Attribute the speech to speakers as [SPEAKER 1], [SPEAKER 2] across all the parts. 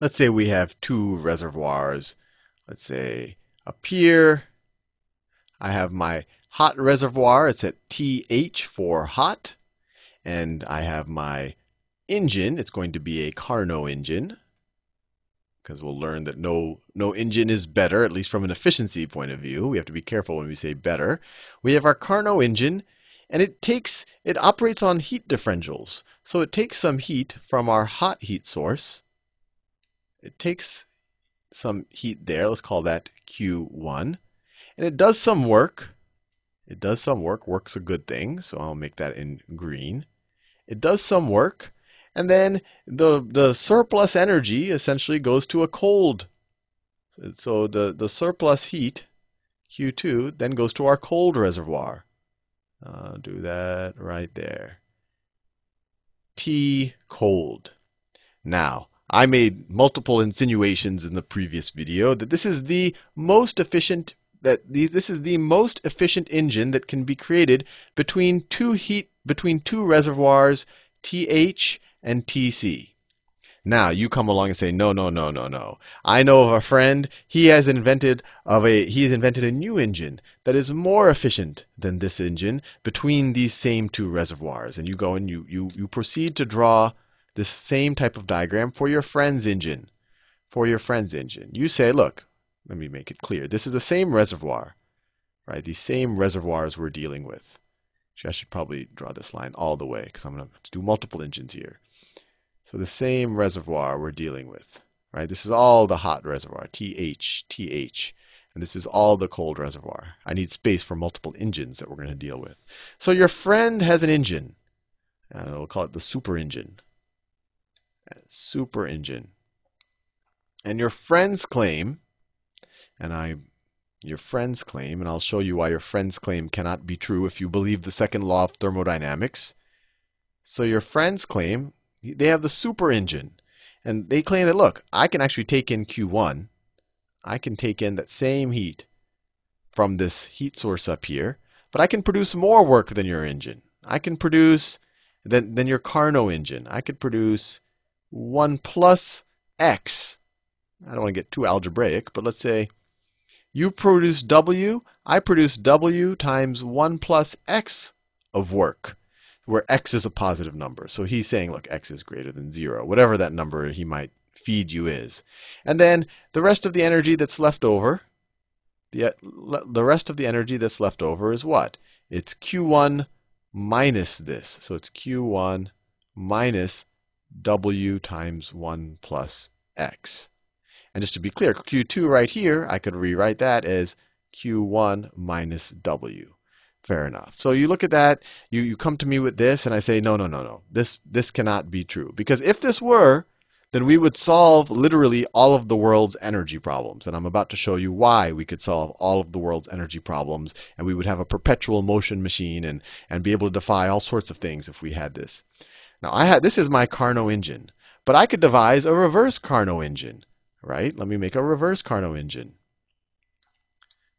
[SPEAKER 1] let's say we have two reservoirs. Let's say up here, I have my hot reservoir. It's at TH for hot. And I have my engine. It's going to be a Carnot engine because we'll learn that no, no engine is better, at least from an efficiency point of view. We have to be careful when we say better. We have our Carnot engine, and it takes it operates on heat differentials. So it takes some heat from our hot heat source. It takes some heat there. Let's call that Q1. And it does some work. It does some work. Work's a good thing, so I'll make that in green. It does some work. And then the, the surplus energy essentially goes to a cold. So the, the surplus heat, Q2, then goes to our cold reservoir. I'll do that right there. T cold. Now, I made multiple insinuations in the previous video that this is the most efficient that the, this is the most efficient engine that can be created between two heat between two reservoirs TH and TC. Now you come along and say, no, no, no, no, no. I know of a friend. He has invented of a he has invented a new engine that is more efficient than this engine between these same two reservoirs. And you go and you you you proceed to draw this same type of diagram for your friend's engine. For your friend's engine, you say, look, let me make it clear. This is the same reservoir, right? These same reservoirs we're dealing with. Actually, I should probably draw this line all the way because I'm going to do multiple engines here. So the same reservoir we're dealing with, right? This is all the hot reservoir, TH, TH. And this is all the cold reservoir. I need space for multiple engines that we're going to deal with. So your friend has an engine. And we'll call it the super engine. Super engine. And your friend's claim, and I your friend's claim, and I'll show you why your friend's claim cannot be true if you believe the second law of thermodynamics. So your friend's claim they have the super engine. And they claim that, look, I can actually take in Q1. I can take in that same heat from this heat source up here. But I can produce more work than your engine. I can produce, than, than your Carnot engine. I could produce 1 plus x. I don't want to get too algebraic, but let's say you produce W, I produce W times 1 plus x of work where x is a positive number. So he's saying, look, x is greater than 0, whatever that number he might feed you is. And then the rest of the energy that's left over, the, the rest of the energy that's left over is what? It's Q1 minus this. So it's Q1 minus W times 1 plus x. And just to be clear, Q2 right here, I could rewrite that as Q1 minus W. Fair enough. So you look at that, you, you come to me with this, and I say, no, no, no, no. This, this cannot be true. Because if this were, then we would solve literally all of the world's energy problems. And I'm about to show you why we could solve all of the world's energy problems. And we would have a perpetual motion machine and, and be able to defy all sorts of things if we had this. Now, I had, this is my Carnot engine. But I could devise a reverse Carnot engine. Right? Let me make a reverse Carnot engine.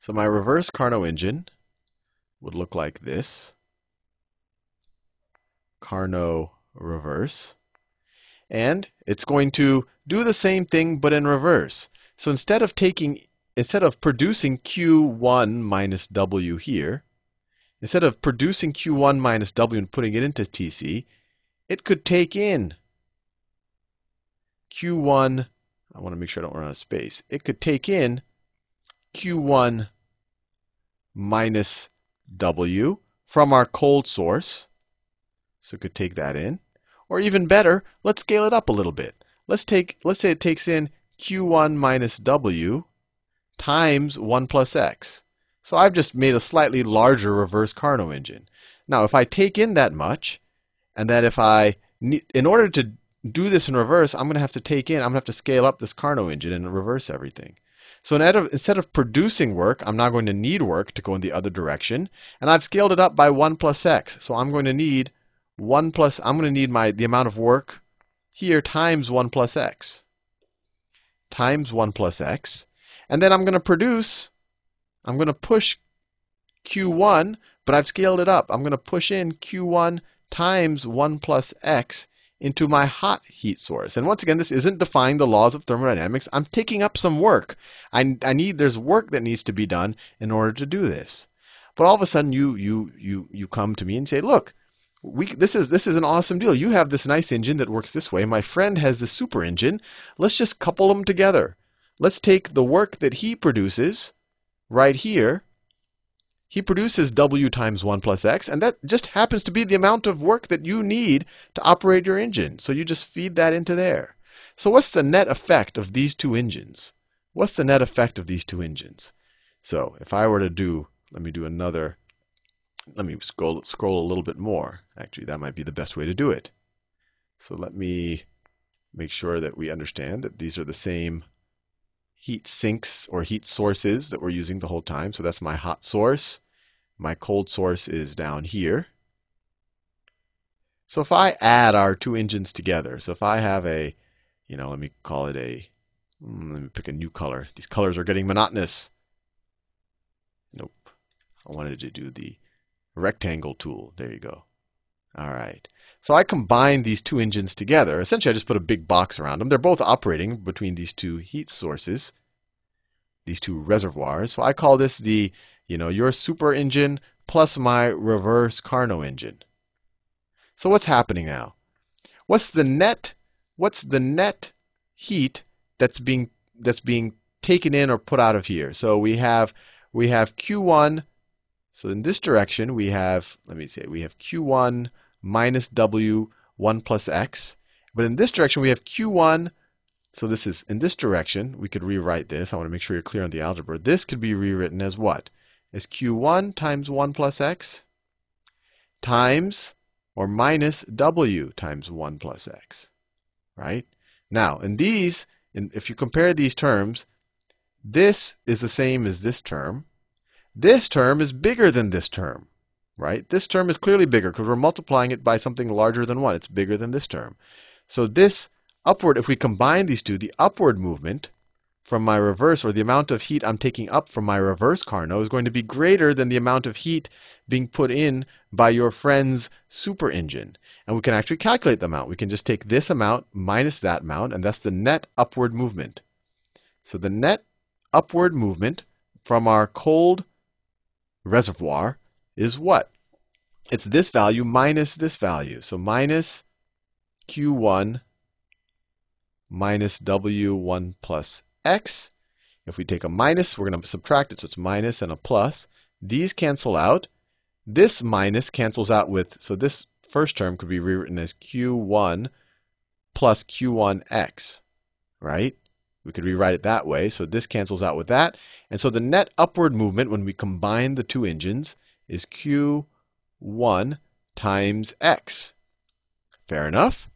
[SPEAKER 1] So my reverse Carnot engine would look like this. Carnot reverse. And it's going to do the same thing but in reverse. So instead of taking instead of producing Q1 minus W here, instead of producing Q1 minus W and putting it into TC, it could take in Q1, I want to make sure I don't run out of space. It could take in Q1 minus W from our cold source. So it could take that in. Or even better, let's scale it up a little bit. Let's take let's say it takes in Q1 minus W times 1 plus x. So I've just made a slightly larger reverse Carnot engine. Now if I take in that much, and that if I in order to do this in reverse, I'm going to have to take in, I'm going to have to scale up this Carnot engine and reverse everything. So instead of, producing work, I'm now going to need work to go in the other direction. And I've scaled it up by 1 plus x. So I'm going to need 1 plus, I'm going to need my the amount of work here times 1 plus x. Times 1 plus x. And then I'm going to produce, I'm going to push q1, but I've scaled it up. I'm going to push in q1 times 1 plus x into my hot heat source. And once again, this isn't defying the laws of thermodynamics. I'm taking up some work. I, I need there's work that needs to be done in order to do this. But all of a sudden, you you you you come to me and say, look, we, this is this is an awesome deal. You have this nice engine that works this way. My friend has this super engine. Let's just couple them together. Let's take the work that he produces right here he produces W times 1 plus X, and that just happens to be the amount of work that you need to operate your engine. So you just feed that into there. So what's the net effect of these two engines? What's the net effect of these two engines? So if I were to do, let me do another, let me scroll, scroll a little bit more. Actually, that might be the best way to do it. So let me make sure that we understand that these are the same heat sinks or heat sources that we're using the whole time. So that's my hot source. My cold source is down here. So if I add our two engines together, so if I have a, you know, let me call it a, hmm, let me pick a new color. These colors are getting monotonous. Nope. I wanted to do the rectangle tool. There you go. All right. So I combine these two engines together. Essentially, I just put a big box around them. They're both operating between these two heat sources, these two reservoirs. So I call this the, you know, your super engine plus my reverse Carnot engine. So what's happening now? What's the net? What's the net heat that's being that's being taken in or put out of here? So we have we have Q1. So in this direction we have let me say we have Q1 minus w 1 plus x. But in this direction, we have q1. So this is in this direction. We could rewrite this. I want to make sure you're clear on the algebra. This could be rewritten as what? As q1 times 1 plus x times or minus w times 1 plus x. Right? Now, in these, in, if you compare these terms, this is the same as this term. This term is bigger than this term right? This term is clearly bigger because we're multiplying it by something larger than 1. It's bigger than this term. So this upward, if we combine these two, the upward movement from my reverse, or the amount of heat I'm taking up from my reverse Carnot, is going to be greater than the amount of heat being put in by your friend's super engine. And we can actually calculate the amount. We can just take this amount minus that amount, and that's the net upward movement. So the net upward movement from our cold reservoir is what? It's this value minus this value. So minus q1 minus w1 plus x. If we take a minus, we're going to subtract it, so it's minus and a plus. These cancel out. This minus cancels out with, so this first term could be rewritten as q1 plus q1x, right? We could rewrite it that way. So this cancels out with that. And so the net upward movement when we combine the two engines is Q1 times X. Fair enough?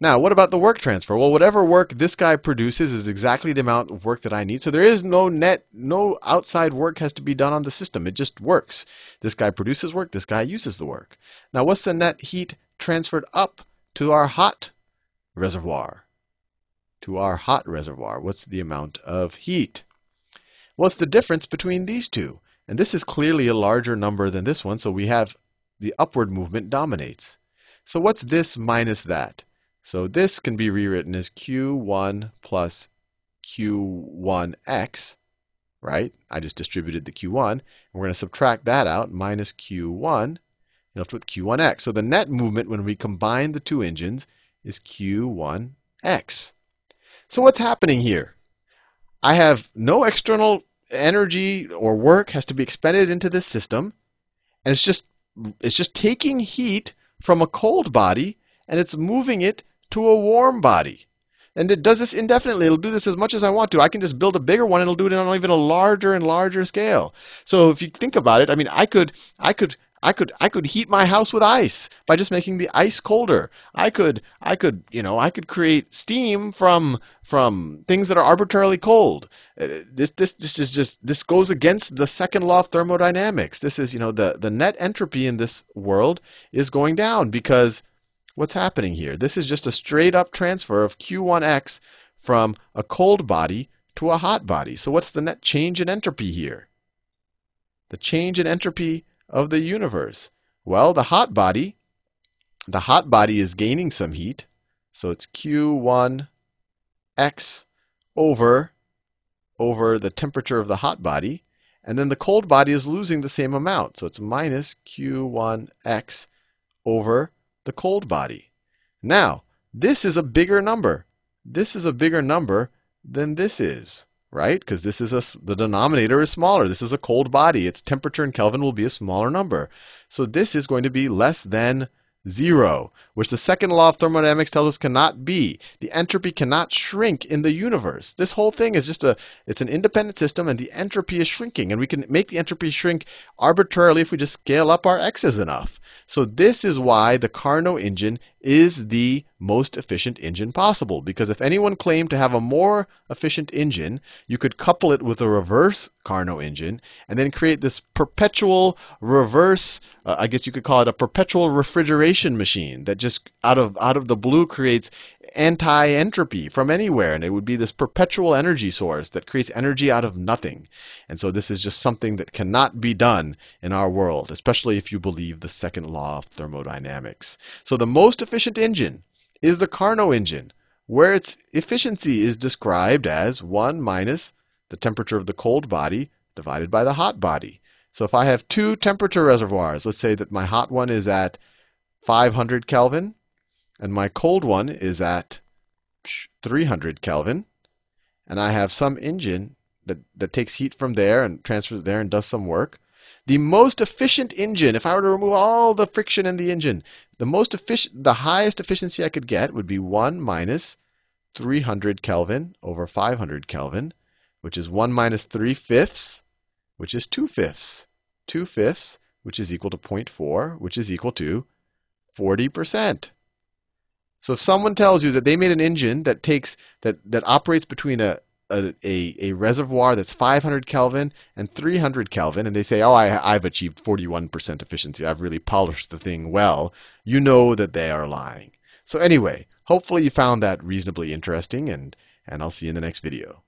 [SPEAKER 1] Now, what about the work transfer? Well, whatever work this guy produces is exactly the amount of work that I need. So there is no net, no outside work has to be done on the system. It just works. This guy produces work, this guy uses the work. Now, what's the net heat transferred up to our hot reservoir? To our hot reservoir, what's the amount of heat? What's the difference between these two? And this is clearly a larger number than this one, so we have the upward movement dominates. So what's this minus that? So this can be rewritten as q1 plus q1x, right? I just distributed the q1. And we're going to subtract that out, minus q1, left with q1x. So the net movement when we combine the two engines is q1x. So what's happening here? I have no external energy or work has to be expended into this system, and it's just it's just taking heat from a cold body and it's moving it to a warm body. And it does this indefinitely. It'll do this as much as I want to. I can just build a bigger one and it'll do it on even a larger and larger scale. So if you think about it, I mean, I could I could I could I could heat my house with ice by just making the ice colder. I could I could you know I could create steam from from things that are arbitrarily cold. Uh, this this this is just this goes against the second law of thermodynamics. This is you know the the net entropy in this world is going down because what's happening here? This is just a straight up transfer of Q1x from a cold body to a hot body. So what's the net change in entropy here? The change in entropy of the universe? Well, the hot body, the hot body is gaining some heat. So it's Q1 x over over the temperature of the hot body. And then the cold body is losing the same amount. So it's minus Q1x over the cold body. Now, this is a bigger number. This is a bigger number than this is, right? Because this is a, the denominator is smaller. This is a cold body. Its temperature in Kelvin will be a smaller number. So this is going to be less than 0, which the second law of thermodynamics tells us cannot be. The entropy cannot shrink in the universe. This whole thing is just a it's an independent system and the entropy is shrinking and we can make the entropy shrink arbitrarily if we just scale up our x's enough. So this is why the Carnot engine is the most efficient engine possible. Because if anyone claimed to have a more efficient engine, you could couple it with a reverse Carnot engine and then create this perpetual reverse, uh, I guess you could call it a perpetual refrigeration machine that just out of, out of the blue creates anti-entropy from anywhere. And it would be this perpetual energy source that creates energy out of nothing. And so this is just something that cannot be done in our world, especially if you believe the second law of thermodynamics. So the most efficient engine is the Carnot engine, where its efficiency is described as 1 minus the temperature of the cold body divided by the hot body. So if I have two temperature reservoirs, let's say that my hot one is at 500 Kelvin and my cold one is at 300 Kelvin, and I have some engine that, that takes heat from there and transfers it there and does some work. The most efficient engine, if I were to remove all the friction in the engine, the most efficient, the highest efficiency I could get would be 1 minus 300 Kelvin over 500 Kelvin, which is 1 minus 3 fifths, which is 2 fifths. 2 fifths, which is equal to 0.4, which is equal to 40%. So if someone tells you that they made an engine that takes that, that operates between a, a, a, reservoir that's 500 Kelvin and 300 Kelvin, and they say, oh, I, I've achieved 41% efficiency, I've really polished the thing well, you know that they are lying. So anyway, hopefully you found that reasonably interesting, and, and I'll see you in the next video.